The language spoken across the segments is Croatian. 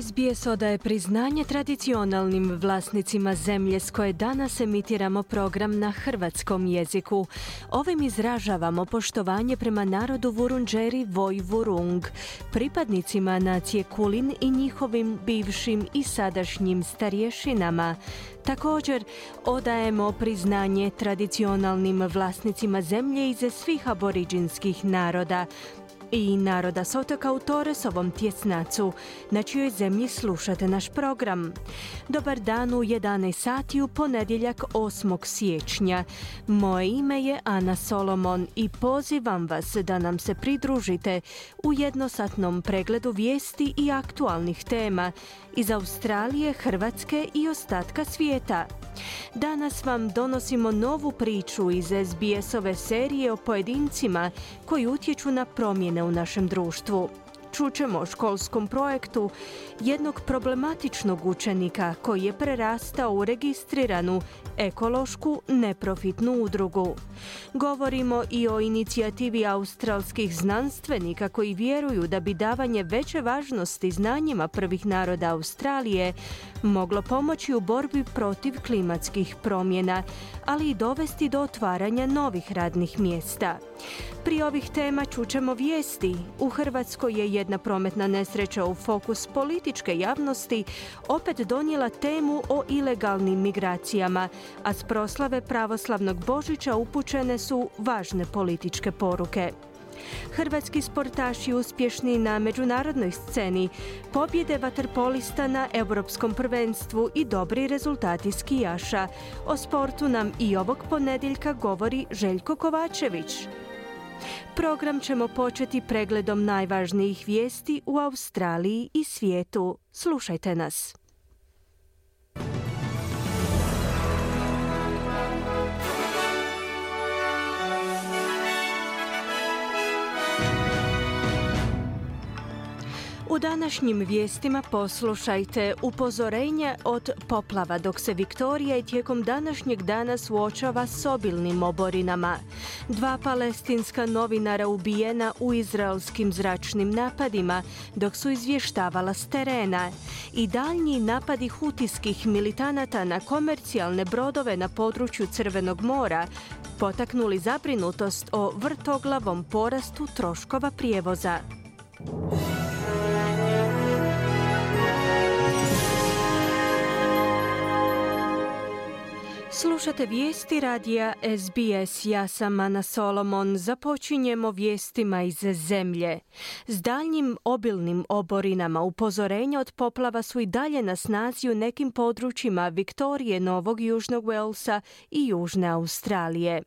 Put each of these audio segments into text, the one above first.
SBS odaje priznanje tradicionalnim vlasnicima zemlje s koje danas emitiramo program na hrvatskom jeziku. Ovim izražavamo poštovanje prema narodu Vurunđeri Voj Vurung, pripadnicima nacije Kulin i njihovim bivšim i sadašnjim starješinama. Također odajemo priznanje tradicionalnim vlasnicima zemlje iz svih aboriđinskih naroda, i naroda s otoka u Toresovom tjesnacu, na čijoj zemlji slušate naš program. Dobar dan u 11 sati u ponedjeljak 8. siječnja. Moje ime je Ana Solomon i pozivam vas da nam se pridružite u jednosatnom pregledu vijesti i aktualnih tema iz Australije, Hrvatske i ostatka svijeta. Danas vam donosimo novu priču iz SBS-ove serije o pojedincima koji utječu na promjene u našem društvu. Čućemo o školskom projektu jednog problematičnog učenika koji je prerastao u registriranu ekološku neprofitnu udrugu. Govorimo i o inicijativi australskih znanstvenika koji vjeruju da bi davanje veće važnosti znanjima prvih naroda Australije moglo pomoći u borbi protiv klimatskih promjena, ali i dovesti do otvaranja novih radnih mjesta. Pri ovih tema čućemo vijesti. U Hrvatskoj je jedna prometna nesreća u fokus političke javnosti opet donijela temu o ilegalnim migracijama, a s proslave pravoslavnog Božića upućene su važne političke poruke. Hrvatski sportaši uspješni na međunarodnoj sceni, pobjede vaterpolista na europskom prvenstvu i dobri rezultati skijaša. O sportu nam i ovog ponedjeljka govori Željko Kovačević. Program ćemo početi pregledom najvažnijih vijesti u Australiji i svijetu. Slušajte nas. U današnjim vijestima poslušajte upozorenje od poplava dok se Viktorija i tijekom današnjeg dana suočava s obilnim oborinama. Dva palestinska novinara ubijena u izraelskim zračnim napadima dok su izvještavala s terena. I daljnji napadi hutijskih militanata na komercijalne brodove na području Crvenog mora potaknuli zabrinutost o vrtoglavom porastu troškova prijevoza. Slušate vijesti radija SBS. Ja sam Ana Solomon. Započinjemo vijestima iz zemlje. S daljnjim obilnim oborinama upozorenja od poplava su i dalje na snazi u nekim područjima Viktorije, Novog Južnog Walesa i Južne Australije.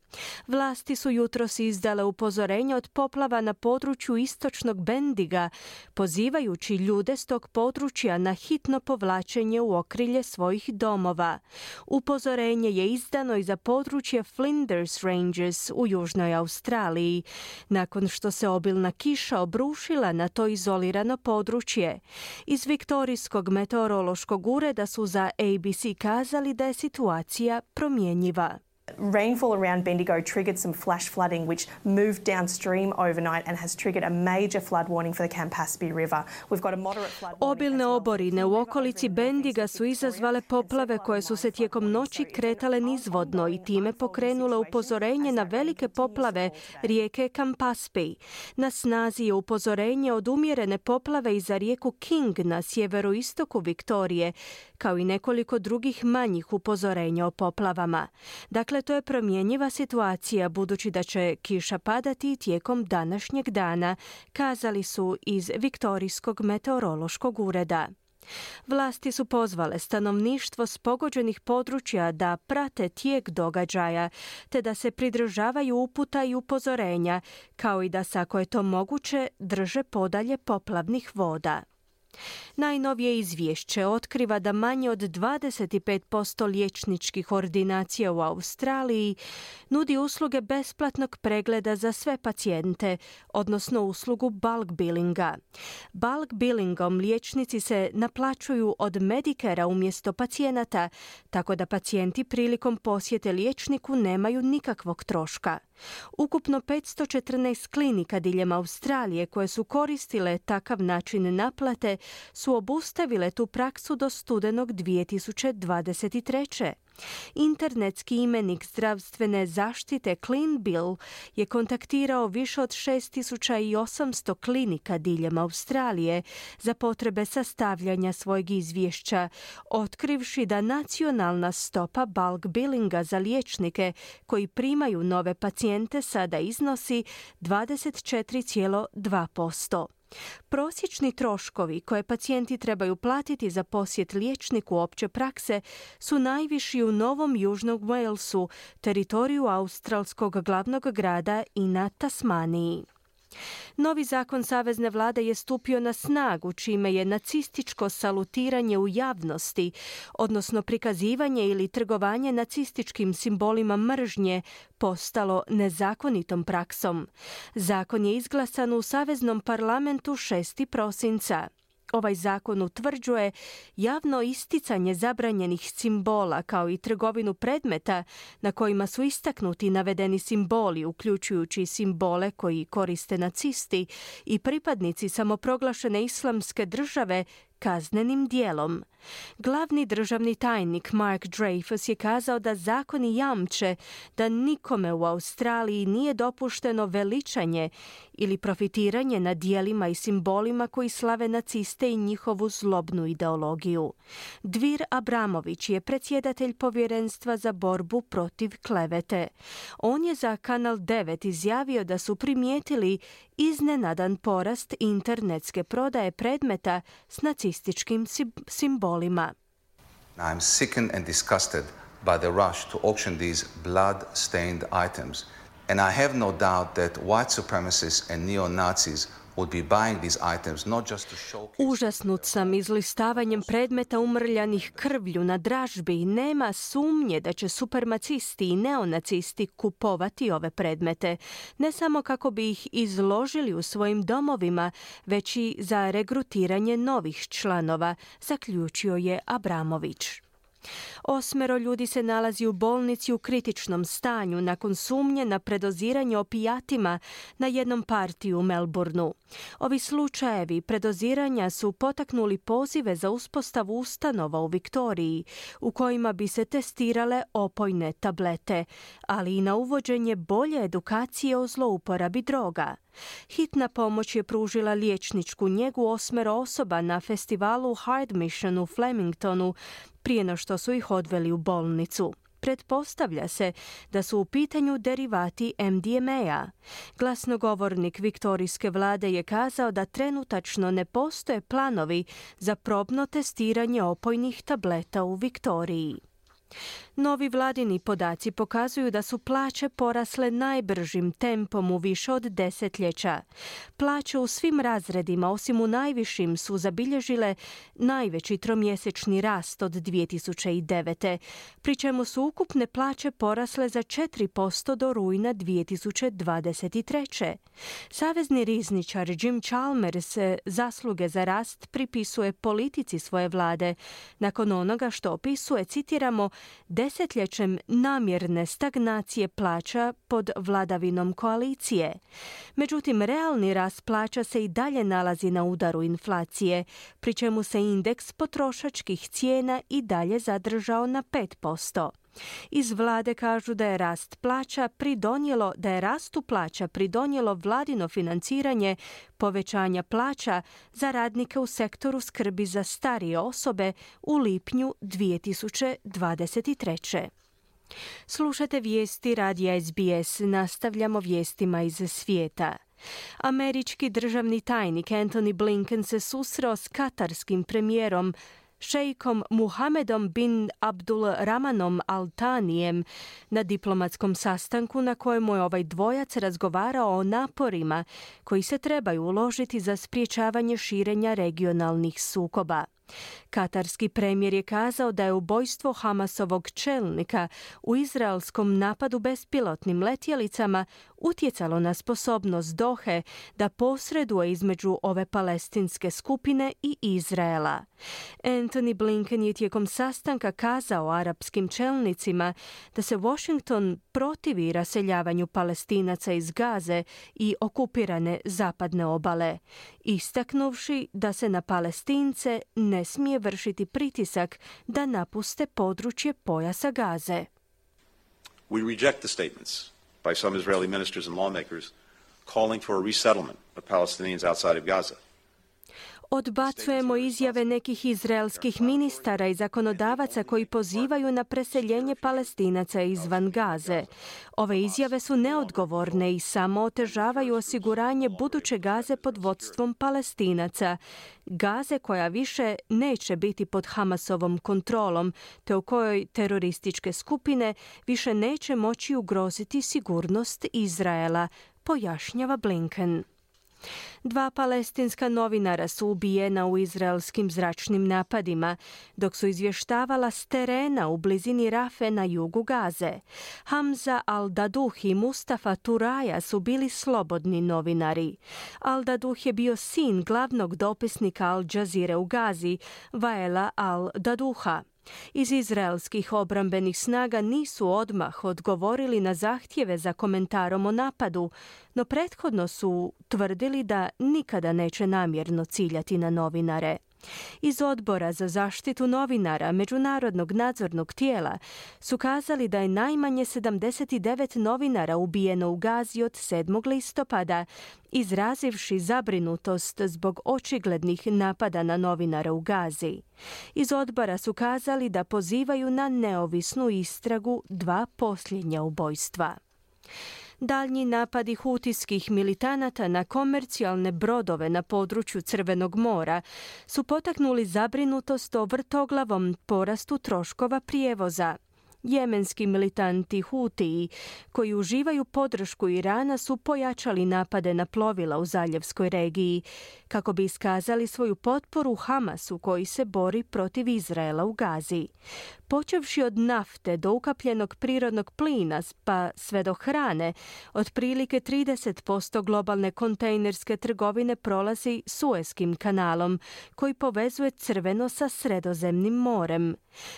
Vlasti su jutros izdale upozorenja od poplava na području istočnog Bendiga, pozivajući ljude s tog područja na hitno povlačenje u okrilje svojih domova. Upozorenje je izdano i za područje Flinders Ranges u Južnoj Australiji, nakon što se obilna kiša obrušila na to izolirano područje. Iz Viktorijskog meteorološkog ureda su za ABC kazali da je situacija promjenjiva. Rainfall around Bendigo triggered some flash flooding, which moved downstream overnight and has triggered a major flood warning for the Campaspe River. We've got a moderate flood Obilne oborine u okolici Bendiga su izazvale poplave koje su se tijekom noći kretale nizvodno i time pokrenule upozorenje na velike poplave rijeke Campaspe. Na snazi je upozorenje od umjerene poplave i za rijeku King na sjeveroistoku Viktorije, kao i nekoliko drugih manjih upozorenja o poplavama. Dakle, to je promjenjiva situacija budući da će kiša padati tijekom današnjeg dana, kazali su iz Viktorijskog meteorološkog ureda. Vlasti su pozvale stanovništvo s pogođenih područja da prate tijek događaja, te da se pridržavaju uputa i upozorenja, kao i da ako je to moguće drže podalje poplavnih voda. Najnovije izvješće otkriva da manje od 25% liječničkih ordinacija u Australiji nudi usluge besplatnog pregleda za sve pacijente, odnosno uslugu bulk billinga. Bulk billingom liječnici se naplaćuju od medikera umjesto pacijenata, tako da pacijenti prilikom posjete liječniku nemaju nikakvog troška. Ukupno 514 klinika diljem Australije koje su koristile takav način naplate su obustavile tu praksu do studenog 2023. Internetski imenik zdravstvene zaštite Clean Bill je kontaktirao više od 6800 klinika diljem Australije za potrebe sastavljanja svojeg izvješća, otkrivši da nacionalna stopa bulk billinga za liječnike koji primaju nove pacijente sada iznosi 24,2%. Prosječni troškovi koje pacijenti trebaju platiti za posjet liječniku opće prakse su najviši u Novom Južnog Walesu, teritoriju australskog glavnog grada i na Tasmaniji. Novi zakon Savezne vlade je stupio na snagu, čime je nacističko salutiranje u javnosti, odnosno prikazivanje ili trgovanje nacističkim simbolima mržnje, postalo nezakonitom praksom. Zakon je izglasan u Saveznom parlamentu 6. prosinca. Ovaj zakon utvrđuje javno isticanje zabranjenih simbola kao i trgovinu predmeta na kojima su istaknuti navedeni simboli, uključujući simbole koji koriste nacisti i pripadnici samoproglašene islamske države kaznenim dijelom. Glavni državni tajnik Mark Dreyfus je kazao da zakoni jamče da nikome u Australiji nije dopušteno veličanje ili profitiranje na dijelima i simbolima koji slave naciste i njihovu zlobnu ideologiju. Dvir Abramović je predsjedatelj povjerenstva za borbu protiv klevete. On je za Kanal 9 izjavio da su primijetili iznenadan porast internetske prodaje predmeta s nacističkim simbolima. I'm sickened and disgusted by the rush to auction these blood-stained items, and I have no doubt that white supremacists and neo-Nazis Užasnut sam izlistavanjem predmeta umrljanih krvlju na dražbi i nema sumnje da će supermacisti i neonacisti kupovati ove predmete, ne samo kako bi ih izložili u svojim domovima, već i za regrutiranje novih članova, zaključio je Abramović. Osmero ljudi se nalazi u bolnici u kritičnom stanju nakon sumnje na predoziranje opijatima na jednom partiju u Melbourneu. Ovi slučajevi predoziranja su potaknuli pozive za uspostavu ustanova u Viktoriji u kojima bi se testirale opojne tablete, ali i na uvođenje bolje edukacije o zlouporabi droga. Hitna pomoć je pružila liječničku njegu osmero osoba na festivalu Hard Mission u Flemingtonu prije no što su ih odveli u bolnicu. Pretpostavlja se da su u pitanju derivati MDMA-a. Glasnogovornik Viktorijske vlade je kazao da trenutačno ne postoje planovi za probno testiranje opojnih tableta u Viktoriji. Novi vladini podaci pokazuju da su plaće porasle najbržim tempom u više od desetljeća. Plaće u svim razredima, osim u najvišim, su zabilježile najveći tromjesečni rast od 2009. pri čemu su ukupne plaće porasle za 4% do rujna 2023. Savezni rizničar Jim Chalmers zasluge za rast pripisuje politici svoje vlade, nakon onoga što opisuje, citiramo, desetljećem namjerne stagnacije plaća pod vladavinom koalicije. Međutim, realni rast plaća se i dalje nalazi na udaru inflacije, pri čemu se indeks potrošačkih cijena i dalje zadržao na 5%. Iz vlade kažu da je rast plaća pridonijelo, da je rastu plaća pridonijelo vladino financiranje povećanja plaća za radnike u sektoru skrbi za starije osobe u lipnju 2023. Slušate vijesti radija SBS. Nastavljamo vijestima iz svijeta. Američki državni tajnik Anthony Blinken se susreo s katarskim premijerom šejkom Muhamedom bin Abdul Ramanom Altanijem na diplomatskom sastanku na kojemu je ovaj dvojac razgovarao o naporima koji se trebaju uložiti za spriječavanje širenja regionalnih sukoba. Katarski premijer je kazao da je ubojstvo Hamasovog čelnika u izraelskom napadu bespilotnim letjelicama utjecalo na sposobnost Dohe da posreduje između ove palestinske skupine i Izraela. Anthony Blinken je tijekom sastanka kazao arapskim čelnicima da se Washington protivi raseljavanju palestinaca iz Gaze i okupirane zapadne obale, istaknuvši da se na palestince ne smije vršiti pritisak da napuste područje pojasa Gaze. We reject the statements by some Israeli ministers and lawmakers calling for a resettlement of Palestinians outside of Gaza. Odbacujemo izjave nekih izraelskih ministara i zakonodavaca koji pozivaju na preseljenje palestinaca izvan Gaze. Ove izjave su neodgovorne i samo otežavaju osiguranje buduće Gaze pod vodstvom palestinaca. Gaze koja više neće biti pod Hamasovom kontrolom, te u kojoj terorističke skupine više neće moći ugroziti sigurnost Izraela, pojašnjava Blinken. Dva palestinska novinara su ubijena u izraelskim zračnim napadima, dok su izvještavala s terena u blizini Rafe na jugu Gaze. Hamza al-Daduh i Mustafa Turaja su bili slobodni novinari. Al-Daduh je bio sin glavnog dopisnika Al Jazeera u Gazi, Vaela al-Daduha. Iz izraelskih obrambenih snaga nisu odmah odgovorili na zahtjeve za komentarom o napadu, no prethodno su tvrdili da nikada neće namjerno ciljati na novinare. Iz odbora za zaštitu novinara Međunarodnog nadzornog tijela su kazali da je najmanje 79 novinara ubijeno u Gazi od 7. listopada, izrazivši zabrinutost zbog očiglednih napada na novinara u Gazi. Iz odbora su kazali da pozivaju na neovisnu istragu dva posljednja ubojstva. Daljnji napadi hutijskih militanata na komercijalne brodove na području Crvenog mora su potaknuli zabrinutost o vrtoglavom porastu troškova prijevoza. Jemenski militanti Hutiji, koji uživaju podršku Irana, su pojačali napade na plovila u zaljevskoj regiji, kako bi iskazali svoju potporu Hamasu koji se bori protiv Izraela u Gazi. Počevši od nafte do ukapljenog prirodnog plina pa sve do hrane, otprilike 30% globalne kontejnerske trgovine prolazi Suezkim kanalom, koji povezuje crveno sa sredozemnim morem.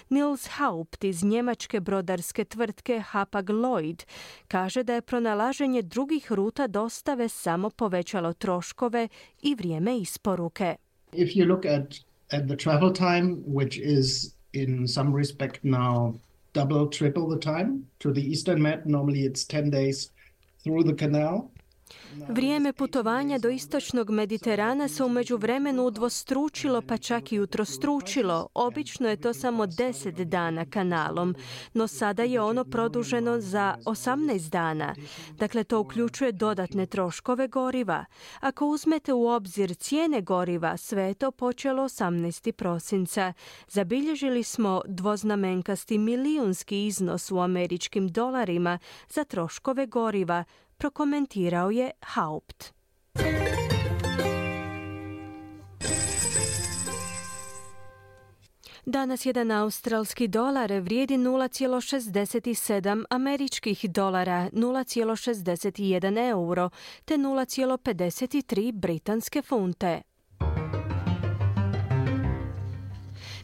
Nils Haupt iz njemačke brodarske tvrtke Hapag Lloyd kaže da je pronalaženje drugih ruta dostave samo povećalo troškove i vrijeme isporuke. If you look at, at the travel time, which is in some respect now double, triple the time to the Eastern Med. Normally it's 10 days through the canal. Vrijeme putovanja do istočnog Mediterana se u međuvremenu udvostručilo pa čak i utrostručilo. Obično je to samo 10 dana kanalom, no sada je ono produženo za 18 dana. Dakle, to uključuje dodatne troškove goriva. Ako uzmete u obzir cijene goriva, sve je to počelo 18. prosinca. Zabilježili smo dvoznamenkasti milijunski iznos u američkim dolarima za troškove goriva, prokomentirao je Haupt. Danas jedan australski dolar vrijedi 0,67 američkih dolara, 0,61 euro te 0,53 britanske funte.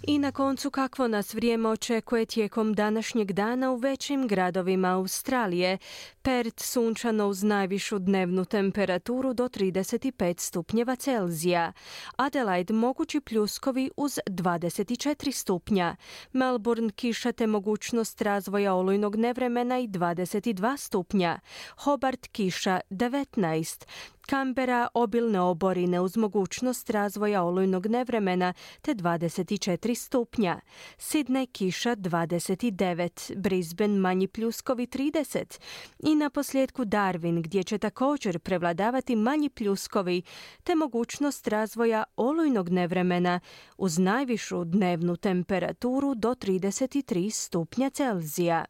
I na koncu kakvo nas vrijeme očekuje tijekom današnjeg dana u većim gradovima Australije. Perth sunčano uz najvišu dnevnu temperaturu do 35 stupnjeva Celzija. Adelaide mogući pljuskovi uz 24 stupnja. Melbourne kiša te mogućnost razvoja olujnog nevremena i 22 stupnja. Hobart kiša 19. Kambera obilne oborine uz mogućnost razvoja olujnog nevremena te 24 stupnja. Sidne kiša 29, Brisbane manji pljuskovi 30 i na posljedku Darwin gdje će također prevladavati manji pljuskovi te mogućnost razvoja olujnog nevremena uz najvišu dnevnu temperaturu do 33 stupnja Celzija.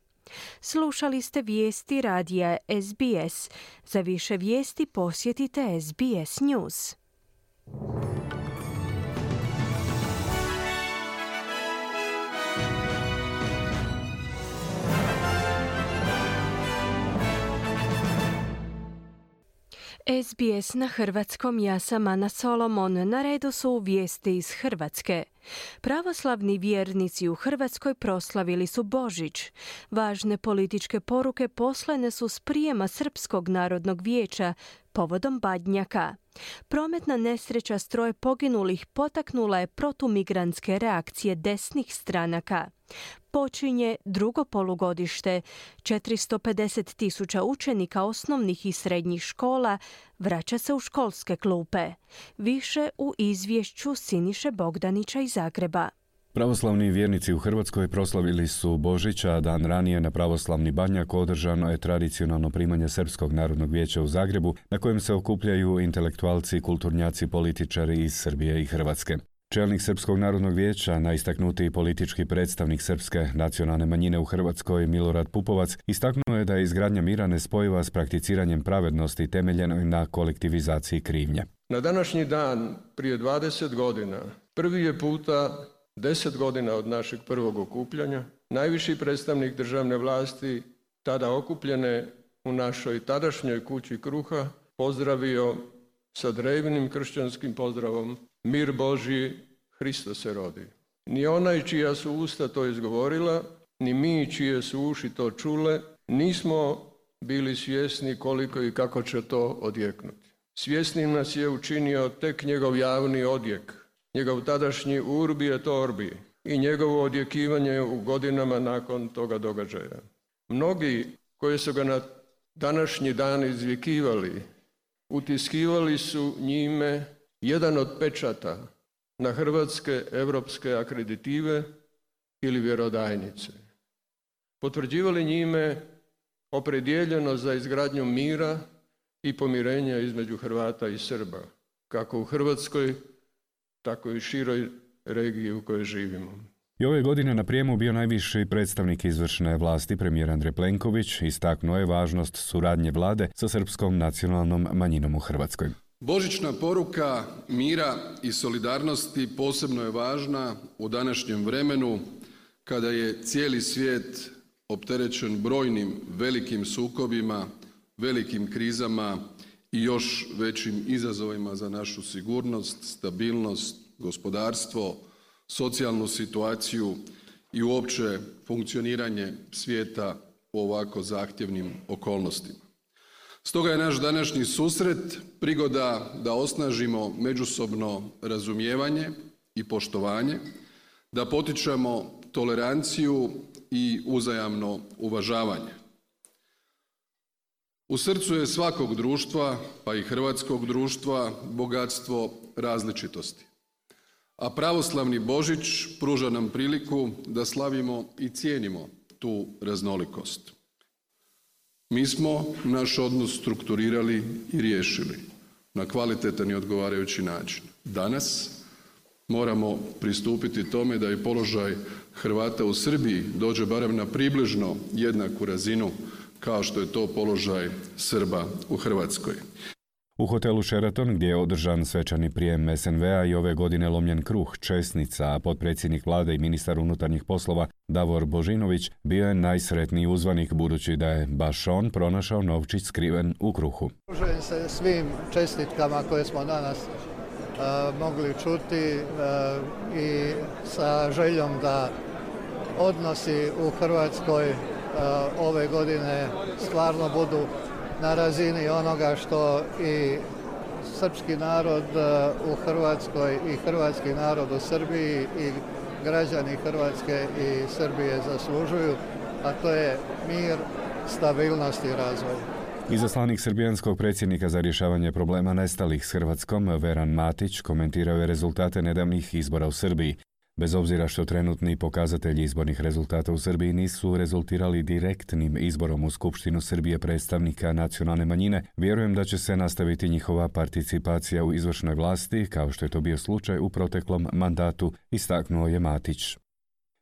Slušali ste vijesti radija SBS. Za više vijesti posjetite SBS News. SBS na hrvatskom, ja sam Ana Solomon. Na redu su vijesti iz Hrvatske. Pravoslavni vjernici u Hrvatskoj proslavili su Božić. Važne političke poruke poslane su s prijema Srpskog narodnog vijeća povodom Badnjaka. Prometna nesreća stroje poginulih potaknula je protumigrantske reakcije desnih stranaka. Počinje drugo polugodište. 450 tisuća učenika osnovnih i srednjih škola vraća se u školske klupe. Više u izvješću Siniše Bogdanića iz Zagreba. Pravoslavni vjernici u Hrvatskoj proslavili su Božića, a dan ranije na pravoslavni banjak održano je tradicionalno primanje Srpskog narodnog vijeća u Zagrebu, na kojem se okupljaju intelektualci, kulturnjaci, političari iz Srbije i Hrvatske. Čelnik Srpskog narodnog vijeća, najistaknutiji politički predstavnik srpske nacionalne manjine u Hrvatskoj, Milorad Pupovac, istaknuo je da je izgradnja mira nespojiva s prakticiranjem pravednosti temeljenoj na kolektivizaciji krivnje. Na današnji dan, prije 20 godina, prvi je puta deset godina od našeg prvog okupljanja, najviši predstavnik državne vlasti, tada okupljene u našoj tadašnjoj kući kruha, pozdravio sa drevnim kršćanskim pozdravom Mir Boži, Hristo se rodi. Ni onaj čija su usta to izgovorila, ni mi čije su uši to čule, nismo bili svjesni koliko i kako će to odjeknuti. Svjesnim nas je učinio tek njegov javni odjek, njegov tadašnji urbi et orbi i njegovo odjekivanje u godinama nakon toga događaja. Mnogi koji su ga na današnji dan izvikivali, utiskivali su njime jedan od pečata na hrvatske evropske akreditive ili vjerodajnice. Potvrđivali njime opredjeljeno za izgradnju mira i pomirenja između Hrvata i Srba, kako u Hrvatskoj, tako i široj regiji u kojoj živimo. I ove godine na prijemu bio najviši predstavnik izvršne vlasti, premijer Andrej Plenković, istaknuo je važnost suradnje vlade sa srpskom nacionalnom manjinom u Hrvatskoj. Božićna poruka mira i solidarnosti posebno je važna u današnjem vremenu kada je cijeli svijet opterećen brojnim velikim sukobima, velikim krizama i još većim izazovima za našu sigurnost, stabilnost, gospodarstvo, socijalnu situaciju i uopće funkcioniranje svijeta u ovako zahtjevnim okolnostima. Stoga je naš današnji susret prigoda da osnažimo međusobno razumijevanje i poštovanje, da potičemo toleranciju i uzajamno uvažavanje. U srcu je svakog društva, pa i hrvatskog društva, bogatstvo različitosti. A pravoslavni Božić pruža nam priliku da slavimo i cijenimo tu raznolikost. Mi smo naš odnos strukturirali i riješili na kvalitetan i odgovarajući način. Danas moramo pristupiti tome da i položaj Hrvata u Srbiji dođe barem na približno jednaku razinu kao što je to položaj Srba u Hrvatskoj. U hotelu Sheraton, gdje je održan svečani prijem SNV-a i ove godine lomljen kruh česnica, a potpredsjednik vlade i ministar unutarnjih poslova Davor Božinović bio je najsretniji uzvanik budući da je baš on pronašao novčić skriven u kruhu. Užujem se svim čestitkama koje smo danas uh, mogli čuti uh, i sa željom da odnosi u Hrvatskoj uh, ove godine stvarno budu na razini onoga što i srpski narod e, u Hrvatskoj i hrvatski narod u Srbiji i građani Hrvatske i Srbije zaslužuju, a to je mir, stabilnost i razvoj. Izaslanik srbijanskog predsjednika za rješavanje problema nestalih s Hrvatskom, Veran Matić, komentirao je rezultate nedavnih izbora u Srbiji. Bez obzira što trenutni pokazatelji izbornih rezultata u Srbiji nisu rezultirali direktnim izborom u Skupštinu Srbije predstavnika nacionalne manjine, vjerujem da će se nastaviti njihova participacija u izvršnoj vlasti, kao što je to bio slučaj u proteklom mandatu, istaknuo je Matić.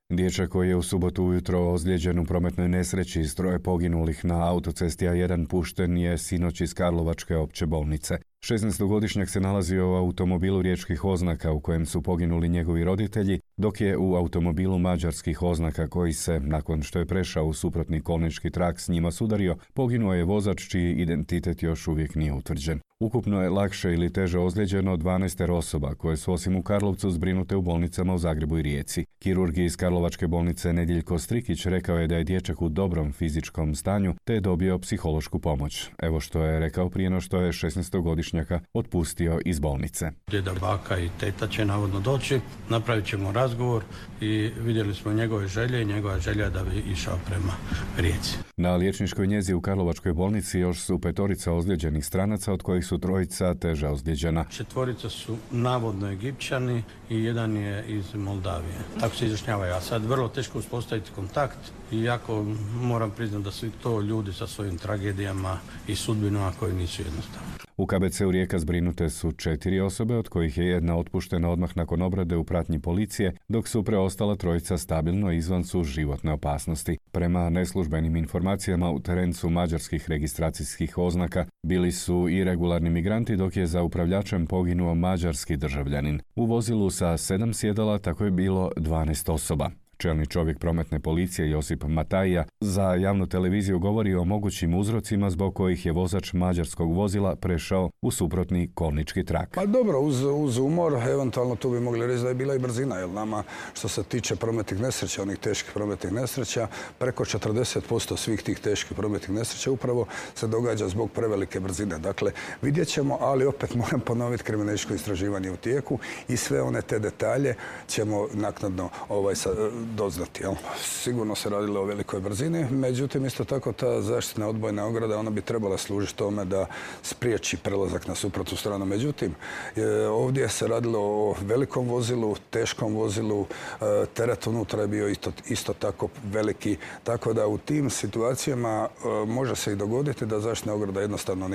Dječak koji je u subotu ujutro ozlijeđen u prometnoj nesreći iz troje poginulih na autocesti A1 pušten je sinoć iz Karlovačke opće bolnice. 16-godišnjak se nalazio u automobilu riječkih oznaka u kojem su poginuli njegovi roditelji, dok je u automobilu mađarskih oznaka koji se, nakon što je prešao u suprotni kolnički trak s njima sudario, poginuo je vozač čiji identitet još uvijek nije utvrđen. Ukupno je lakše ili teže ozlijeđeno 12 osoba koje su osim u Karlovcu zbrinute u bolnicama u Zagrebu i Rijeci. Kirurgi iz Karlovačke bolnice Nedjeljko Strikić rekao je da je dječak u dobrom fizičkom stanju te je dobio psihološku pomoć. Evo što je rekao prije no što je 16-godišnjaka otpustio iz bolnice. Djeda, baka i teta će navodno doći, napravit ćemo razgovor i vidjeli smo njegove želje i njegova želja da bi išao prema Rijeci. Na liječničkoj njezi u Karlovačkoj bolnici još su petorica ozlijeđenih stranaca od kojih su trojica teže ozlijeđena. Četvorica su navodno Egipćani i jedan je iz Moldavije. Tako se izjašnjavaju. A sad vrlo teško uspostaviti kontakt i jako moram priznati da su to ljudi sa svojim tragedijama i sudbinama koji nisu jednostavni. U KBC-u Rijeka zbrinute su četiri osobe, od kojih je jedna otpuštena odmah nakon obrade u pratnji policije, dok su preostala trojica stabilno izvan su životne opasnosti. Prema neslužbenim informacijama u terencu mađarskih registracijskih oznaka bili su i regularni migranti, dok je za upravljačem poginuo mađarski državljanin. U vozilu sa sedam sjedala tako je bilo 12 osoba. Čelni čovjek prometne policije Josip Matajja za javnu televiziju govori o mogućim uzrocima zbog kojih je vozač mađarskog vozila prešao u suprotni kolnički trak. Pa dobro, uz, uz umor, eventualno tu bi mogli reći da je bila i brzina, jer nama što se tiče prometnih nesreća, onih teških prometnih nesreća, preko 40% svih tih teških prometnih nesreća upravo se događa zbog prevelike brzine. Dakle, vidjet ćemo, ali opet moram ponoviti kriminalističko istraživanje u tijeku i sve one te detalje ćemo naknadno ovaj, doznati. Jel? Sigurno se radilo o velikoj brzini, međutim isto tako ta zaštitna odbojna ograda ona bi trebala služiti tome da spriječi prelazak na suprotnu stranu. Međutim, ovdje se radilo o velikom vozilu, teškom vozilu, e, teret unutra je bio isto, tako veliki, tako da u tim situacijama e, može se i dogoditi da zaštitna ograda jednostavno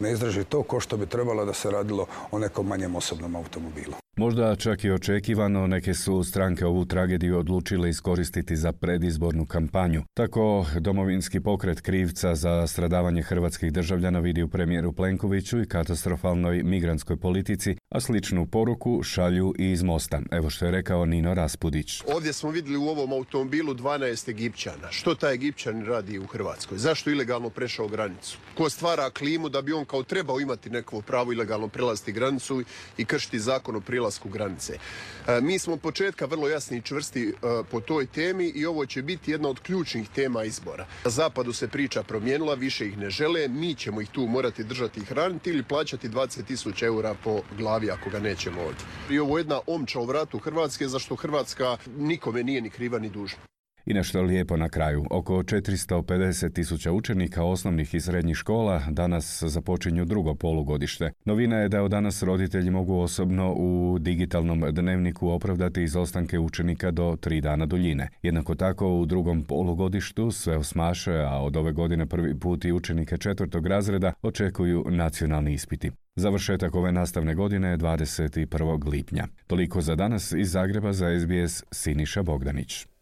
ne izdrži to ko što bi trebalo da se radilo o nekom manjem osobnom automobilu. Možda čak i očekivano neke su stranke ovu tragediju odlučile iskoristiti za predizbornu kampanju. Tako domovinski pokret krivca za stradavanje hrvatskih državljana vidi u premijeru Plenkoviću i katastrofalnoj migrantskoj politici, a sličnu poruku šalju i iz Mosta. Evo što je rekao Nino Raspudić. Ovdje smo vidjeli u ovom automobilu 12 Egipćana. Što taj Egipćan radi u Hrvatskoj? Zašto ilegalno prešao granicu? Ko stvara klimu da bi on kao trebao imati neko pravo ilegalno prelaziti granicu i kršiti zakon o prilasku granice. E, mi smo od početka vrlo jasni i čvrsti e, po toj temi i ovo će biti jedna od ključnih tema izbora. Na zapadu se priča promijenila, više ih ne žele, mi ćemo ih tu morati držati i hraniti ili plaćati 20.000 eura po glavi ako ga nećemo ovdje. I ovo je jedna omča u vratu Hrvatske, zašto Hrvatska nikome nije ni kriva ni dužna. I nešto lijepo na kraju. Oko 450 tisuća učenika osnovnih i srednjih škola danas započinju drugo polugodište. Novina je da od danas roditelji mogu osobno u digitalnom dnevniku opravdati izostanke učenika do tri dana duljine. Jednako tako u drugom polugodištu sve osmaše, a od ove godine prvi put i učenike četvrtog razreda očekuju nacionalni ispiti. Završetak ove nastavne godine je 21. lipnja. Toliko za danas iz Zagreba za SBS Siniša Bogdanić.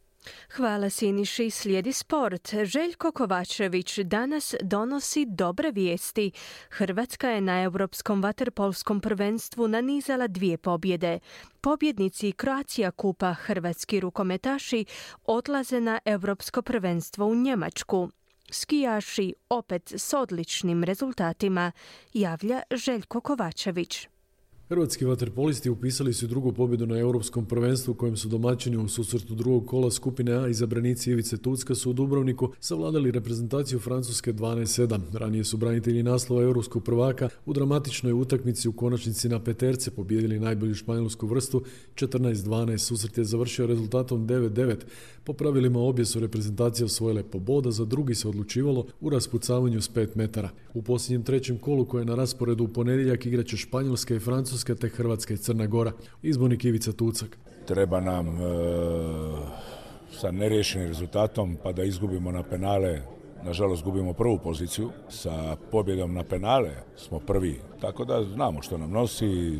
Hvala Siniši. Slijedi sport. Željko Kovačević danas donosi dobre vijesti. Hrvatska je na Europskom vaterpolskom prvenstvu nanizala dvije pobjede. Pobjednici Kroacija kupa hrvatski rukometaši odlaze na Europsko prvenstvo u Njemačku. Skijaši opet s odličnim rezultatima, javlja Željko Kovačević. Hrvatski vaterpolisti upisali su drugu pobjedu na europskom prvenstvu kojem su domaćini u susretu drugog kola skupine A izabranici Ivice Tucka su u Dubrovniku savladali reprezentaciju Francuske 12-7. Ranije su branitelji naslova europskog prvaka u dramatičnoj utakmici u konačnici na peterce pobijedili najbolju španjolsku vrstu 14-12. Susret je završio rezultatom 9-9. Po pravilima obje su reprezentacije osvojile po boda, za drugi se odlučivalo u raspucavanju s 5 metara. U posljednjem trećem kolu koje je na rasporedu u ponedjeljak igraće Španjolska i Francuska te Hrvatska i Crna Gora. Izbornik Ivica Tucak. Treba nam e, sa neriješenim rezultatom pa da izgubimo na penale Nažalost, gubimo prvu poziciju. Sa pobjedom na penale smo prvi. Tako da znamo što nam nosi,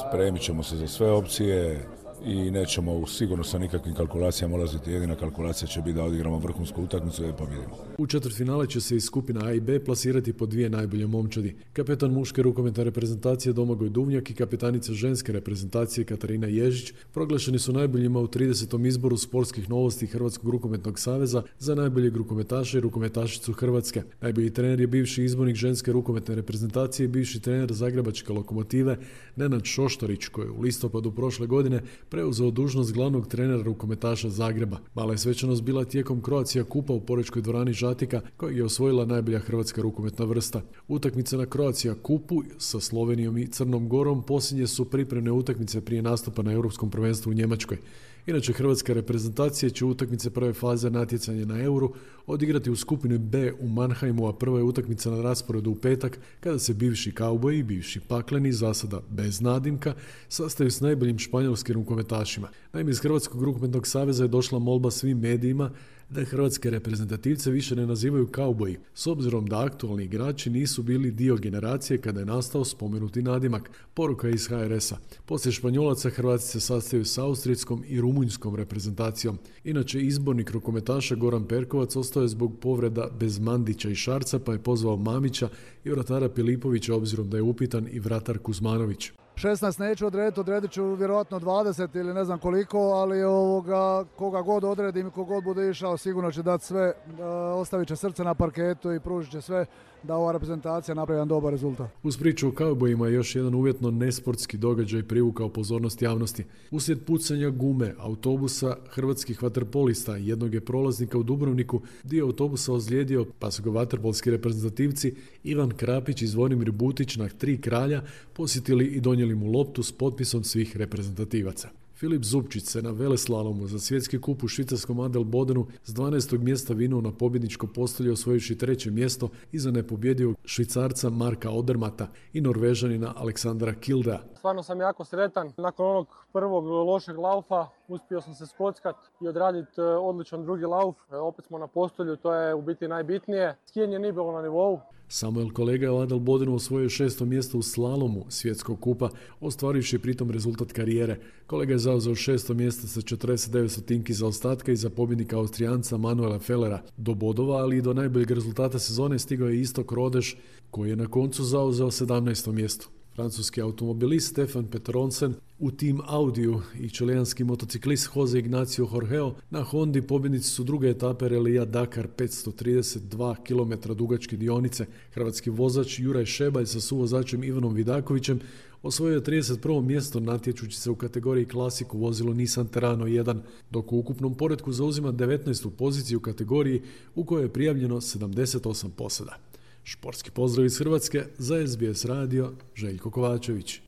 spremit ćemo se za sve opcije i nećemo sigurno sa nikakvim kalkulacijama ulaziti. Jedina kalkulacija će biti da odigramo vrhunsku utakmicu i pobjedimo. U četvrtfinale će se iz skupina A i B plasirati po dvije najbolje momčadi. Kapetan muške rukometne reprezentacije Domagoj Duvnjak i kapetanica ženske reprezentacije Katarina Ježić proglašeni su najboljima u 30. izboru sportskih novosti Hrvatskog rukometnog saveza za najboljeg rukometaša i rukometašicu Hrvatske. Najbolji trener je bivši izbornik ženske rukometne reprezentacije i bivši trener Zagrebačke lokomotive Nenad Šoštorić koji je u listopadu prošle godine preuzeo dužnost glavnog trenera rukometaša Zagreba. Mala je svečanost bila tijekom Kroacija Kupa u Porečkoj dvorani Žatika kojeg je osvojila najbolja hrvatska rukometna vrsta. Utakmice na Kroacija Kupu sa Slovenijom i Crnom Gorom posljednje su pripremne utakmice prije nastupa na Europskom prvenstvu u Njemačkoj. Inače, hrvatska reprezentacija će utakmice prve faze natjecanja na euru odigrati u skupini B u Mannheimu, a prva je utakmica na rasporedu u petak kada se bivši kauboji i bivši pakleni, zasada bez nadimka, sastaju s najboljim španjolskim rukometašima. Naime, iz Hrvatskog rukometnog saveza je došla molba svim medijima da hrvatske reprezentativce više ne nazivaju kauboji, s obzirom da aktualni igrači nisu bili dio generacije kada je nastao spomenuti nadimak. Poruka iz HRS-a. Poslije Španjolaca Hrvati se sastaju s austrijskom i rumunjskom reprezentacijom. Inače, izbornik rukometaša Goran Perkovac ostao je zbog povreda bez Mandića i Šarca, pa je pozvao Mamića i vratara Pilipovića obzirom da je upitan i vratar Kuzmanović. 16 neću odrediti, odredit ću vjerojatno 20 ili ne znam koliko, ali ovoga, koga god odredim i kogod bude išao sigurno će dati sve, e, ostavit će srce na parketu i pružit će sve da ova reprezentacija napravi jedan dobar rezultat. Uz priču o kaubojima je još jedan uvjetno nesportski događaj privukao pozornost javnosti. Uslijed pucanja gume autobusa hrvatskih vaterpolista jednog je prolaznika u Dubrovniku dio autobusa ozlijedio pa su ga vaterpolski reprezentativci Ivan Krapić i Zvonimir Butić na tri kralja posjetili i donijeli mu loptu s potpisom svih reprezentativaca. Filip Zupčić se na veleslalomu za svjetski kup u švicarskom Adel Bodenu s 12. mjesta vinuo na pobjedničko postolje osvojujući treće mjesto iza nepobjedivog švicarca Marka Odermata i norvežanina Aleksandra Kildea. Stvarno sam jako sretan. Nakon onog prvog lošeg laufa uspio sam se skockat i odraditi e, odličan drugi lauf. E, opet smo na postolju, to je u biti najbitnije. Skijenje nije bilo na nivou. Samuel kolega je u Adel Bodenu osvojio šesto mjesto u slalomu svjetskog kupa, ostvarivši pritom rezultat karijere. Kolega je zauzeo šesto mjesto sa 49 stotinki za ostatka i za pobjednika Austrijanca Manuela Fellera. Do bodova, ali i do najboljeg rezultata sezone stigao je Istok Rodeš, koji je na koncu zauzeo 17. mjesto. Francuski automobilist Stefan Petronsen u tim Audiju i čelijanski motociklist Jose Ignacio Jorgeo na Hondi pobjednici su druge etape relija Dakar 532 km dugačke dionice. Hrvatski vozač Juraj Šebalj sa suvozačem Ivanom Vidakovićem osvojio je 31. mjesto natječući se u kategoriji klasiku vozilo Nissan Terrano 1, dok u ukupnom poredku zauzima 19. poziciju u kategoriji u kojoj je prijavljeno 78 posada. Športski pozdrav iz Hrvatske za SBS radio Željko Kovačević.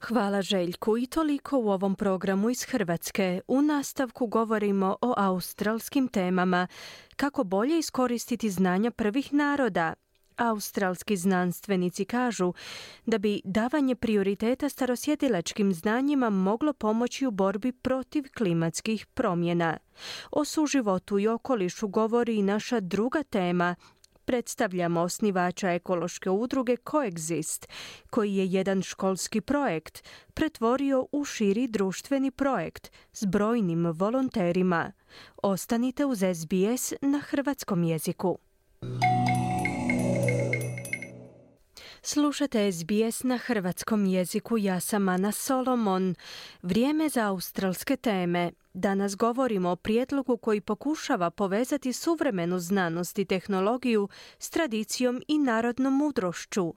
Hvala Željku i toliko u ovom programu iz Hrvatske. U nastavku govorimo o australskim temama. Kako bolje iskoristiti znanja prvih naroda? Australski znanstvenici kažu da bi davanje prioriteta starosjedilačkim znanjima moglo pomoći u borbi protiv klimatskih promjena. O suživotu i okolišu govori i naša druga tema predstavljamo osnivača ekološke udruge Coexist, koji je jedan školski projekt pretvorio u širi društveni projekt s brojnim volonterima. Ostanite uz SBS na hrvatskom jeziku. Slušate SBS na hrvatskom jeziku, ja sam Ana Solomon. Vrijeme za australske teme. Danas govorimo o prijedlogu koji pokušava povezati suvremenu znanost i tehnologiju s tradicijom i narodnom mudrošću.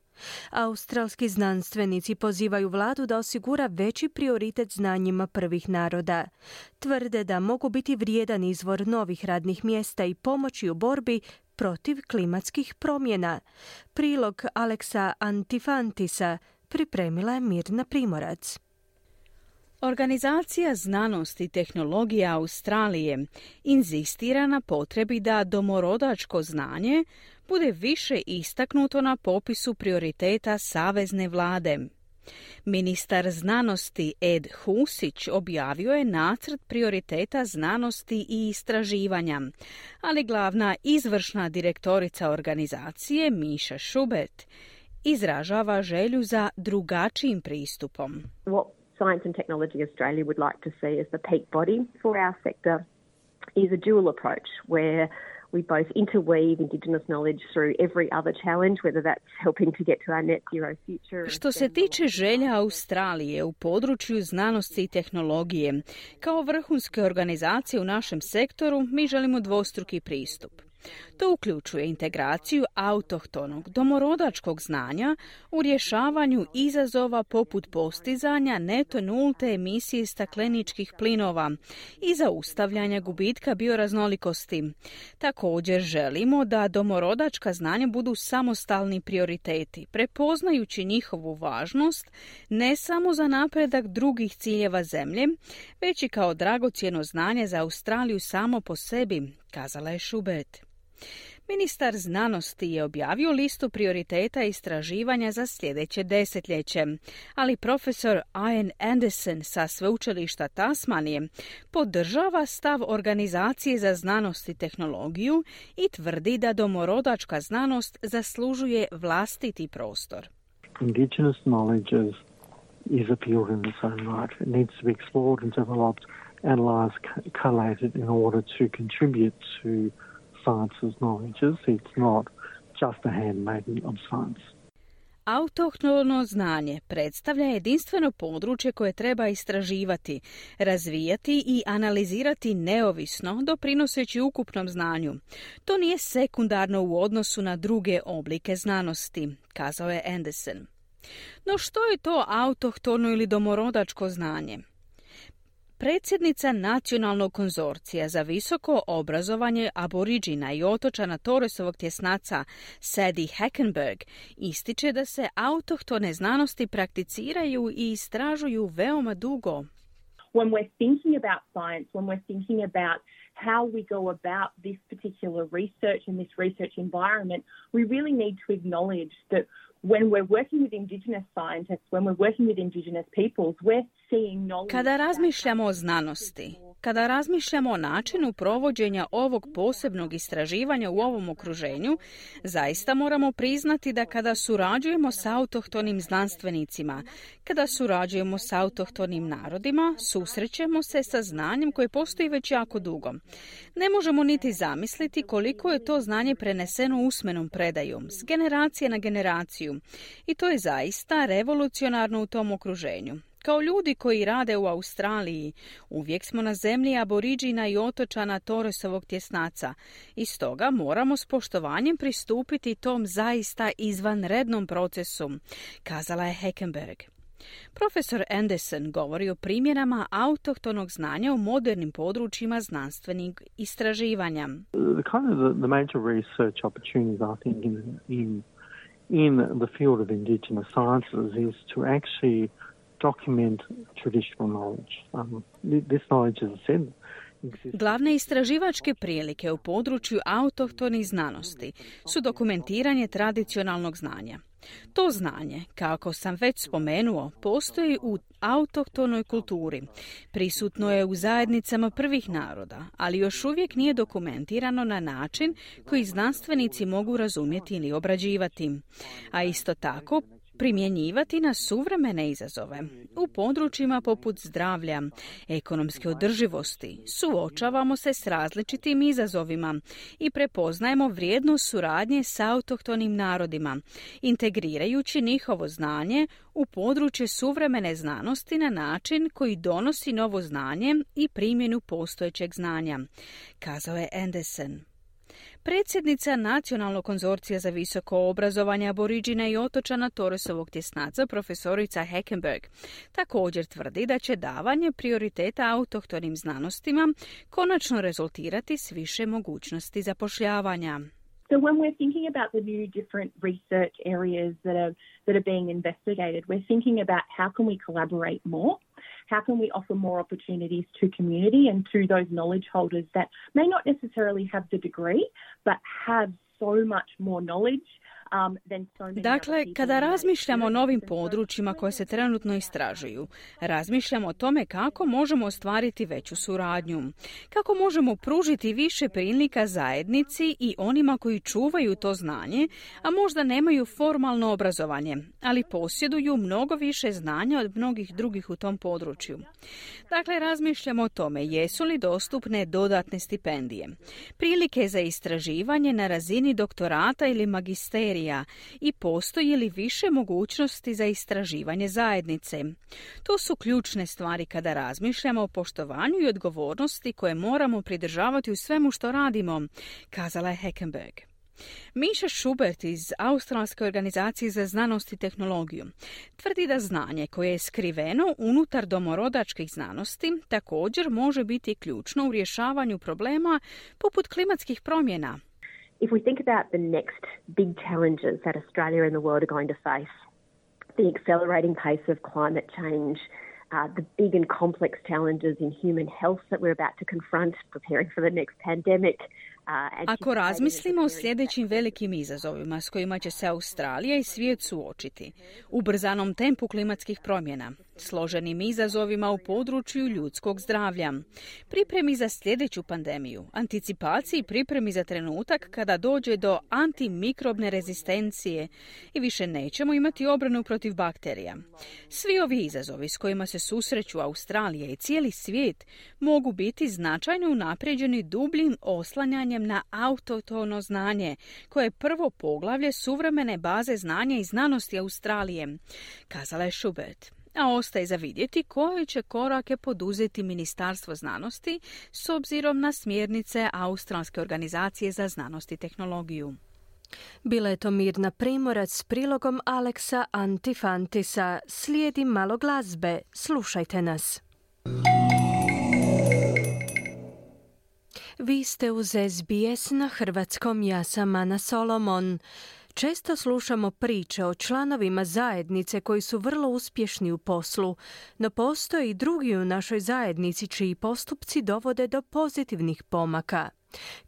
Australski znanstvenici pozivaju vladu da osigura veći prioritet znanjima prvih naroda. Tvrde da mogu biti vrijedan izvor novih radnih mjesta i pomoći u borbi protiv klimatskih promjena. Prilog Aleksa Antifantisa pripremila je Mirna Primorac. Organizacija znanosti i tehnologije Australije inzistira na potrebi da domorodačko znanje bude više istaknuto na popisu prioriteta savezne vlade. Ministar znanosti Ed Husić objavio je nacrt prioriteta znanosti i istraživanja, ali glavna izvršna direktorica organizacije Miša Šubert izražava želju za drugačijim pristupom. What Science and Technology Australia would like to see as the peak body for our sector is a dual approach where we both interweave Indigenous knowledge through every other challenge, whether that's helping to get to our net zero future. Što se tiče želja Australije u području znanosti i tehnologije, kao vrhunske organizacije u našem sektoru, mi želimo dvostruki pristup. To uključuje integraciju autohtonog domorodačkog znanja u rješavanju izazova poput postizanja neto nulte emisije stakleničkih plinova i zaustavljanja gubitka bioraznolikosti. Također želimo da domorodačka znanja budu samostalni prioriteti, prepoznajući njihovu važnost ne samo za napredak drugih ciljeva zemlje, već i kao dragocjeno znanje za Australiju samo po sebi, kazala je Schubert. Ministar znanosti je objavio listu prioriteta istraživanja za sljedeće desetljeće, ali profesor Ian Anderson sa sveučilišta Tasmanije podržava stav Organizacije za znanost i tehnologiju i tvrdi da domorodačka znanost zaslužuje vlastiti prostor. Indigenous knowledge is a field in own right. It needs to be explored and developed, analysed, collated in order to contribute to science's knowledges. It's not just a handmaiden of science. Autohtono znanje predstavlja jedinstveno područje koje treba istraživati, razvijati i analizirati neovisno, doprinoseći ukupnom znanju. To nije sekundarno u odnosu na druge oblike znanosti, kazao je Anderson. No što je to autohtono ili domorodačko znanje? Predsjednica Nacionalnog konzorcija za visoko obrazovanje aboriđina i otočana Torresovog tjesnaca Sadie Hackenberg ističe da se autohtone znanosti prakticiraju i istražuju veoma dugo. When we're thinking about science, when we're thinking about how we go about this particular research and this research environment, we really need to acknowledge that when we're working with indigenous scientists, when we're working with indigenous peoples, we're. Kada razmišljamo o znanosti, kada razmišljamo o načinu provođenja ovog posebnog istraživanja u ovom okruženju, zaista moramo priznati da kada surađujemo s autohtonim znanstvenicima, kada surađujemo s autohtonim narodima, susrećemo se sa znanjem koje postoji već jako dugo. Ne možemo niti zamisliti koliko je to znanje preneseno usmenom predajom, s generacije na generaciju. I to je zaista revolucionarno u tom okruženju. Kao ljudi koji rade u Australiji, uvijek smo na zemlji aboriđina i otočana Torresovog tjesnaca i stoga moramo s poštovanjem pristupiti tom zaista izvanrednom procesu, kazala je Heckenberg. Profesor Anderson govori o primjenama autohtonog znanja u modernim područjima znanstvenih istraživanja. The kind of the, the major research opportunities I think in, in, in the field of indigenous sciences is to actually document traditional knowledge. Um, this knowledge, as I Glavne istraživačke prilike u području autohtonih znanosti su dokumentiranje tradicionalnog znanja. To znanje, kako sam već spomenuo, postoji u autohtonoj kulturi. Prisutno je u zajednicama prvih naroda, ali još uvijek nije dokumentirano na način koji znanstvenici mogu razumjeti ili obrađivati. A isto tako, primjenjivati na suvremene izazove. U područjima poput zdravlja, ekonomske održivosti, suočavamo se s različitim izazovima i prepoznajemo vrijednost suradnje s autohtonim narodima, integrirajući njihovo znanje u područje suvremene znanosti na način koji donosi novo znanje i primjenu postojećeg znanja, kazao je Anderson. Predsjednica Nacionalnog konzorcija za visoko obrazovanje aboriđina i otočana Toresovog tjesnaca, profesorica Heckenberg, također tvrdi da će davanje prioriteta autohtonim znanostima konačno rezultirati s više mogućnosti zapošljavanja. So when we're thinking about the new different research areas that are that are being investigated, we're thinking about how can we collaborate more how can we offer more opportunities to community and to those knowledge holders that may not necessarily have the degree but have so much more knowledge dakle, kada razmišljamo o novim područjima koje se trenutno istražuju, razmišljamo o tome kako možemo ostvariti veću suradnju, kako možemo pružiti više prilika zajednici i onima koji čuvaju to znanje, a možda nemaju formalno obrazovanje, ali posjeduju mnogo više znanja od mnogih drugih u tom području. Dakle, razmišljamo o tome jesu li dostupne dodatne stipendije, prilike za istraživanje na razini doktorata ili magisterija, i postoji li više mogućnosti za istraživanje zajednice. To su ključne stvari kada razmišljamo o poštovanju i odgovornosti koje moramo pridržavati u svemu što radimo, kazala je Heckenberg. Miša Schubert iz Australske organizacije za znanost i tehnologiju tvrdi da znanje koje je skriveno unutar domorodačkih znanosti također može biti ključno u rješavanju problema poput klimatskih promjena, if we think about the next big challenges that Australia and the world are going to face, the accelerating pace of climate change, uh, the big and complex challenges in human health that we're about to confront, preparing for the next pandemic, Ako razmislimo o sljedećim velikim izazovima s kojima će se Australija i svijet suočiti, ubrzanom tempu klimatskih promjena, složenim izazovima u području ljudskog zdravlja, pripremi za sljedeću pandemiju, anticipaciji pripremi za trenutak kada dođe do antimikrobne rezistencije. I više nećemo imati obranu protiv bakterija. Svi ovi izazovi s kojima se susreću Australija i cijeli svijet mogu biti značajno unapređeni dubljim oslanjanjem na autotono znanje, koje je prvo poglavlje suvremene baze znanja i znanosti Australije, kazala je Schubert a ostaje za vidjeti koje će korake poduzeti Ministarstvo znanosti s obzirom na smjernice Australske organizacije za znanost i tehnologiju. Bila je to Mirna Primorac s prilogom Aleksa Antifantisa. Slijedi malo glazbe. Slušajte nas. Vi ste uz SBS na hrvatskom, ja sam Ana Solomon. Često slušamo priče o članovima zajednice koji su vrlo uspješni u poslu, no postoje i drugi u našoj zajednici čiji postupci dovode do pozitivnih pomaka.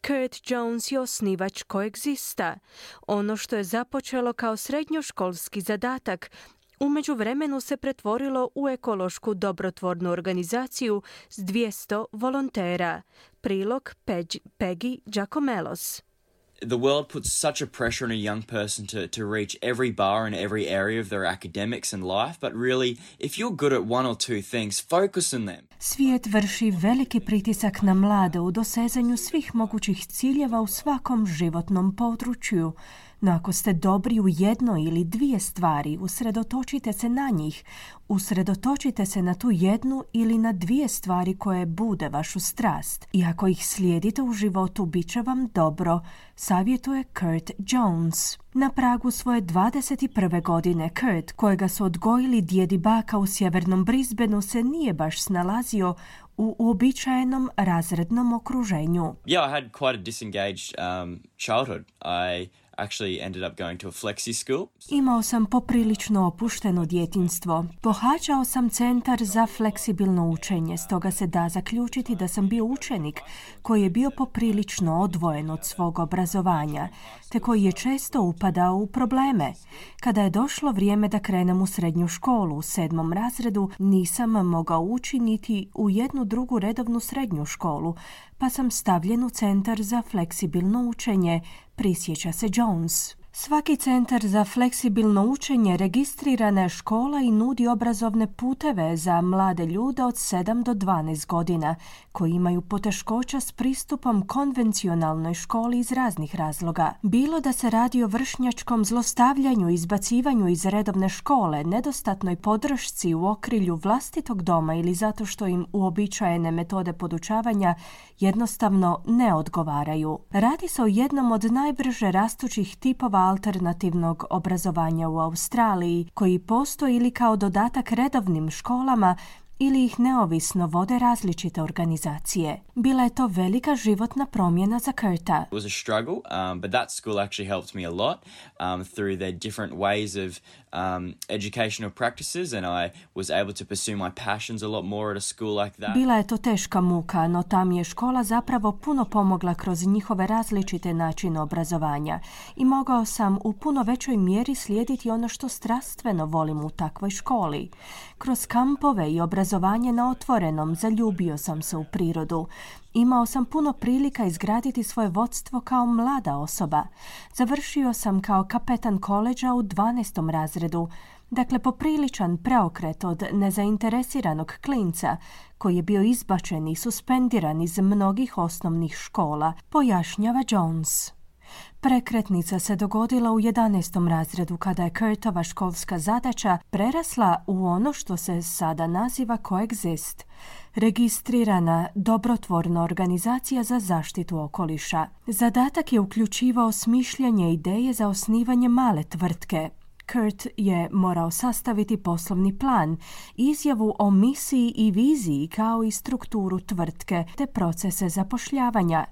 Kurt Jones je osnivač koegzista. Ono što je započelo kao srednjoškolski zadatak u međuvremenu se pretvorilo u ekološku dobrotvornu organizaciju s 200 volontera. Prilog Peggy Giacomelos. The world puts such a pressure on a young person to, to reach every bar in every area of their academics and life, but really, if you're good at one or two things, focus on them. Svijet vrši veliki pritisak na mlade u dosezanju svih mogućih ciljeva u svakom životnom području. No ako ste dobri u jednoj ili dvije stvari, usredotočite se na njih. Usredotočite se na tu jednu ili na dvije stvari koje bude vašu strast. I ako ih slijedite u životu, bit će vam dobro, savjetuje Kurt Jones. Na pragu svoje 21. godine Kurt, kojega su odgojili djedi baka u sjevernom Brisbaneu, se nije baš snalazio u uobičajenom razrednom okruženju. Yeah, I had quite a disengaged um, childhood. I actually ended up going to a flexi school. Imao sam poprilično opušteno djetinstvo. Pohađao sam centar za fleksibilno učenje, stoga se da zaključiti da sam bio učenik koji je bio poprilično odvojen od svog obrazovanja, te koji je često upadao u probleme. Kada je došlo vrijeme da krenem u srednju školu u sedmom razredu, nisam mogao učiniti u jednu drugu redovnu srednju školu, pa sam stavljen u centar za fleksibilno učenje, prisjeća se Jones. Svaki centar za fleksibilno učenje registrirana je škola i nudi obrazovne puteve za mlade ljude od 7 do 12 godina koji imaju poteškoća s pristupom konvencionalnoj školi iz raznih razloga. Bilo da se radi o vršnjačkom zlostavljanju, izbacivanju iz redovne škole, nedostatnoj podršci u okrilju vlastitog doma ili zato što im uobičajene metode podučavanja jednostavno ne odgovaraju. Radi se o jednom od najbrže rastućih tipova alternativnog obrazovanja u Australiji, koji postoji ili kao dodatak redovnim školama ili ih neovisno vode različite organizacije. Bila je to velika životna promjena za Kurta. It was a struggle, um, but that school actually helped me a lot um, through their different ways of um, educational practices and I was able to pursue my passions a lot more at a school like that. Bila je to teška muka, no ta mi je škola zapravo puno pomogla kroz njihove različite načine obrazovanja i mogao sam u puno većoj mjeri slijediti ono što strastveno volim u takvoj školi. Kroz kampove i obrazovanje na otvorenom zaljubio sam se u prirodu. Imao sam puno prilika izgraditi svoje vodstvo kao mlada osoba. Završio sam kao kapetan koleđa u 12. razredu, dakle popriličan preokret od nezainteresiranog klinca koji je bio izbačen i suspendiran iz mnogih osnovnih škola, pojašnjava Jones. Prekretnica se dogodila u 11. razredu kada je Kurtova školska zadaća prerasla u ono što se sada naziva Coexist, registrirana dobrotvorna organizacija za zaštitu okoliša. Zadatak je uključivao smišljanje ideje za osnivanje male tvrtke, Kurt je morao sastaviti poslovni plan, izjavu o misiji i viziji kao i strukturu tvrtke te procese zapošljavanja.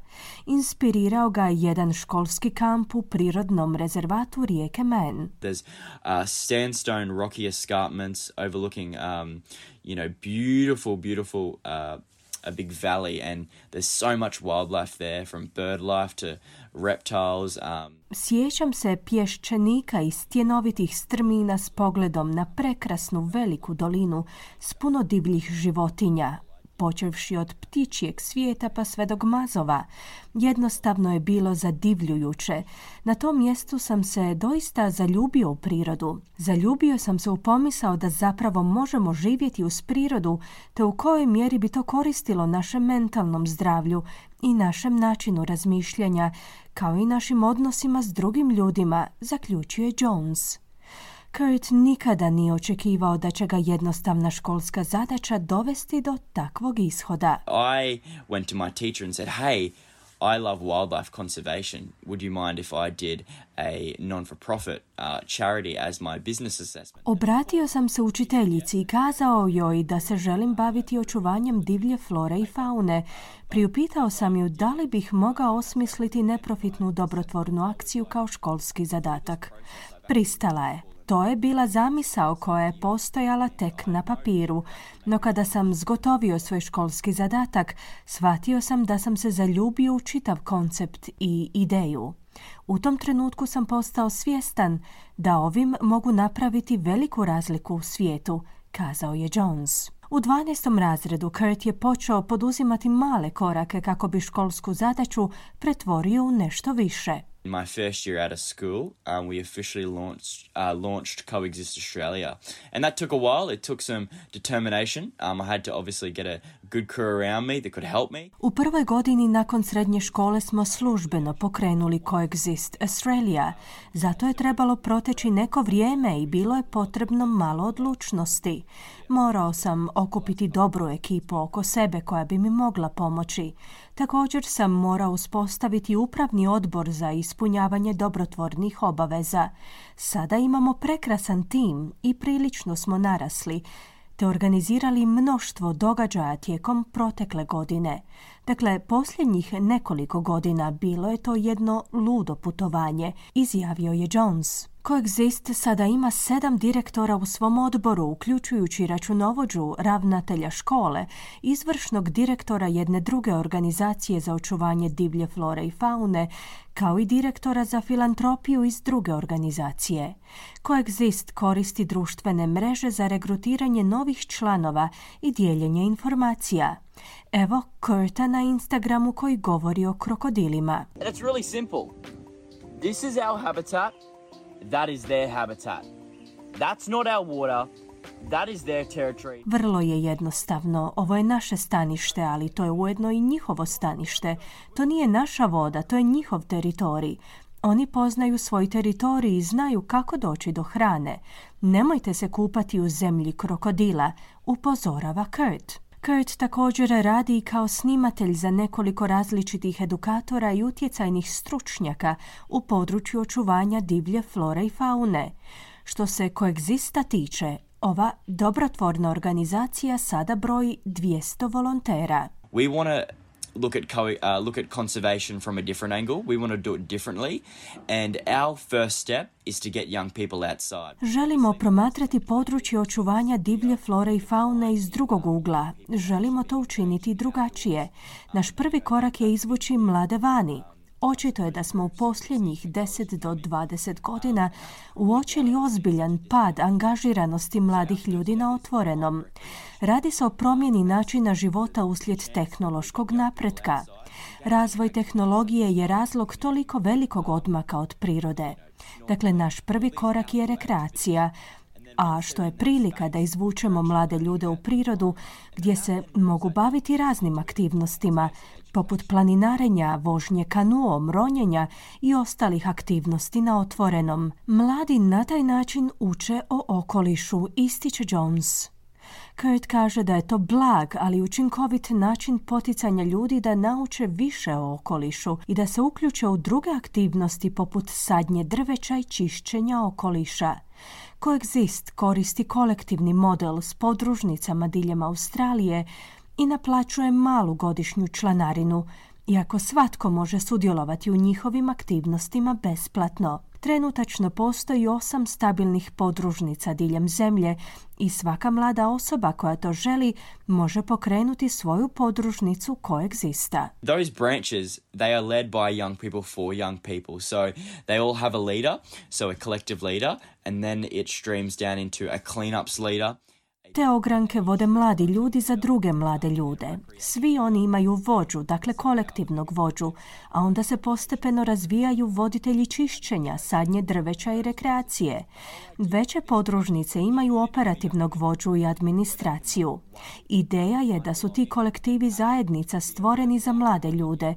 Inspirirao ga jedan školski kamp u prirodnom rezervatu rijeke Man. There's uh, sandstone rocky escarpments overlooking um, you know beautiful beautiful uh, a big valley and there's so much wildlife there from bird life to reptiles um, Sjećam se pješčenika i stjenovitih strmina s pogledom na prekrasnu veliku dolinu s puno divljih životinja, počevši od ptičijeg svijeta pa sve do gmazova. Jednostavno je bilo zadivljujuće. Na tom mjestu sam se doista zaljubio u prirodu. Zaljubio sam se u pomisao da zapravo možemo živjeti uz prirodu, te u kojoj mjeri bi to koristilo našem mentalnom zdravlju i našem načinu razmišljanja, kao i našim odnosima s drugim ljudima, zaključuje Jones. Kurt nikada nije očekivao da će ga jednostavna školska zadaća dovesti do takvog ishoda. I went to my teacher and said, hey, I love wildlife conservation. Would you mind if I did a non-for-profit uh, charity as my business assessment? Obratio sam se učiteljici i kazao joj da se želim baviti očuvanjem divlje flore i faune. Priupitao sam ju da li bih mogao osmisliti neprofitnu dobrotvornu akciju kao školski zadatak. Pristala je. To je bila zamisao koja je postojala tek na papiru, no kada sam zgotovio svoj školski zadatak, shvatio sam da sam se zaljubio u čitav koncept i ideju. U tom trenutku sam postao svjestan da ovim mogu napraviti veliku razliku u svijetu, kazao je Jones. U 12. razredu Kurt je počeo poduzimati male korake kako bi školsku zadaću pretvorio u nešto više. In my first year out of school, um, we officially launched uh, launched Coexist Australia, and that took a while. It took some determination. Um, I had to obviously get a good crew around me that could help me. U prvoj godini nakon srednje škole smo službeno pokrenuli Coexist Australia. Zato je trebalo proteći neko vrijeme i bilo je potrebno malo odlučnosti. Morao sam okupiti dobru ekipu oko sebe koja bi mi mogla pomoći. Također sam morao uspostaviti upravni odbor za ispunjavanje dobrotvornih obaveza. Sada imamo prekrasan tim i prilično smo narasli, te organizirali mnoštvo događaja tijekom protekle godine. Dakle, posljednjih nekoliko godina bilo je to jedno ludo putovanje, izjavio je Jones. Coexist sada ima sedam direktora u svom odboru, uključujući računovođu, ravnatelja škole, izvršnog direktora jedne druge organizacije za očuvanje divlje flore i faune, kao i direktora za filantropiju iz druge organizacije. Coexist koristi društvene mreže za regrutiranje novih članova i dijeljenje informacija. Evo Kurta na Instagramu koji govori o krokodilima. It's really simple. This is our habitat. that is their habitat. That's not our water. That is their territory. Vrlo je jednostavno. Ovo je naše stanište, ali to je ujedno i njihovo stanište. To nije naša voda, to je njihov teritorij. Oni poznaju svoj teritorij i znaju kako doći do hrane. Nemojte se kupati u zemlji krokodila, upozorava Kurt. Kurt također radi kao snimatelj za nekoliko različitih edukatora i utjecajnih stručnjaka u području očuvanja divlje flore i faune. Što se koegzista tiče, ova dobrotvorna organizacija sada broji 200 volontera. Look at co- uh, look at conservation from a different angle. We want to do it differently, and our first step is to get young people outside. Želimo promatrati područje očuvanja divlje flore i faune iz drugog ugla. Želimo to učiniti drugačije. Naš prvi korak je izvući mlade vani. Očito je da smo u posljednjih 10 do 20 godina uočili ozbiljan pad angažiranosti mladih ljudi na otvorenom. Radi se o promjeni načina života uslijed tehnološkog napretka. Razvoj tehnologije je razlog toliko velikog odmaka od prirode. Dakle, naš prvi korak je rekreacija, a što je prilika da izvučemo mlade ljude u prirodu gdje se mogu baviti raznim aktivnostima, poput planinarenja, vožnje kanuom, ronjenja i ostalih aktivnosti na otvorenom. Mladi na taj način uče o okolišu, ističe Jones. Kurt kaže da je to blag, ali učinkovit način poticanja ljudi da nauče više o okolišu i da se uključe u druge aktivnosti poput sadnje drveća i čišćenja okoliša. Coexist koristi kolektivni model s podružnicama diljem Australije i naplaćuje malu godišnju članarinu, iako svatko može sudjelovati u njihovim aktivnostima besplatno. Trenutačno postoji osam stabilnih podružnica diljem zemlje i svaka mlada osoba koja to želi može pokrenuti svoju podružnicu koegzista. Those branches, they are led by young people for young people. So they all have a leader, so a collective leader, and then it streams down into a cleanups leader. Te ogranke vode mladi ljudi za druge mlade ljude. Svi oni imaju vođu, dakle kolektivnog vođu, a onda se postepeno razvijaju voditelji čišćenja, sadnje drveća i rekreacije. Veće podružnice imaju operativnog vođu i administraciju. Ideja je da su ti kolektivi zajednica stvoreni za mlade ljude,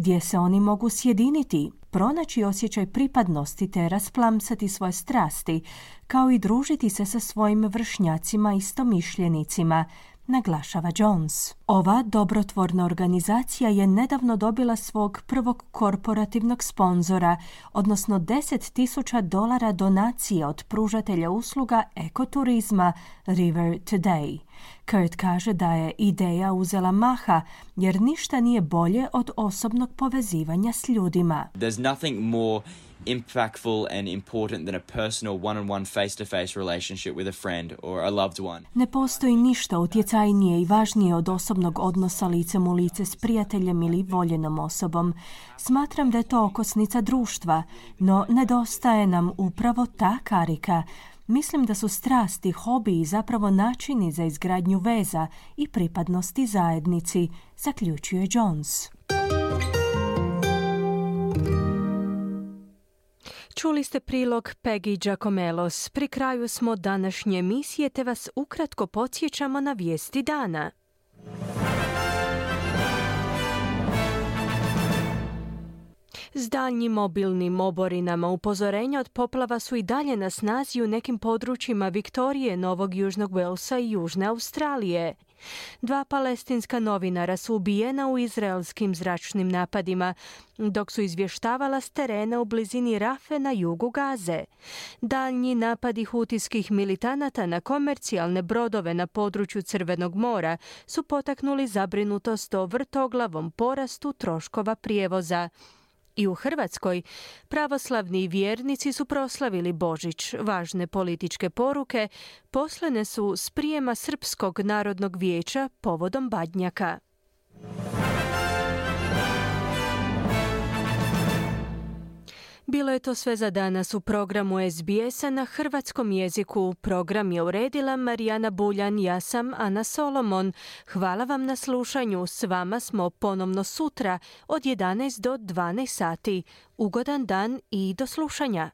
gdje se oni mogu sjediniti, pronaći osjećaj pripadnosti te rasplamsati svoje strasti, kao i družiti se sa svojim vršnjacima istomišljenicima, naglašava Jones. Ova dobrotvorna organizacija je nedavno dobila svog prvog korporativnog sponzora, odnosno 10.000 dolara donacije od pružatelja usluga ekoturizma River Today. Kurt kaže da je ideja uzela maha jer ništa nije bolje od osobnog povezivanja s ljudima. There's nothing more impactful and important than a personal one-on-one face-to-face relationship with a friend or a loved one. Ne postoji ništa utjecajnije i važnije od osobnog odnosa licem u lice s prijateljem ili voljenom osobom. Smatram da je to okosnica društva, no nedostaje nam upravo ta karika. Mislim da su strasti, hobi i zapravo načini za izgradnju veza i pripadnosti zajednici, zaključuje Jones. Čuli ste prilog Peggy Giacomelos. Pri kraju smo današnje emisije te vas ukratko podsjećamo na vijesti dana. S daljnjim mobilnim oborinama upozorenja od poplava su i dalje na snazi u nekim područjima Viktorije, Novog Južnog Velsa i Južne Australije. Dva palestinska novinara su ubijena u izraelskim zračnim napadima, dok su izvještavala s terena u blizini Rafe na jugu Gaze. Daljnji napadi hutijskih militanata na komercijalne brodove na području Crvenog mora su potaknuli zabrinutost o vrtoglavom porastu troškova prijevoza. I u Hrvatskoj pravoslavni vjernici su proslavili Božić. Važne političke poruke poslane su s prijema Srpskog narodnog vijeća povodom Badnjaka. Bilo je to sve za danas u programu SBS-a na hrvatskom jeziku. Program je uredila Marijana Buljan, ja sam Ana Solomon. Hvala vam na slušanju. S vama smo ponovno sutra od 11 do 12 sati. Ugodan dan i do slušanja.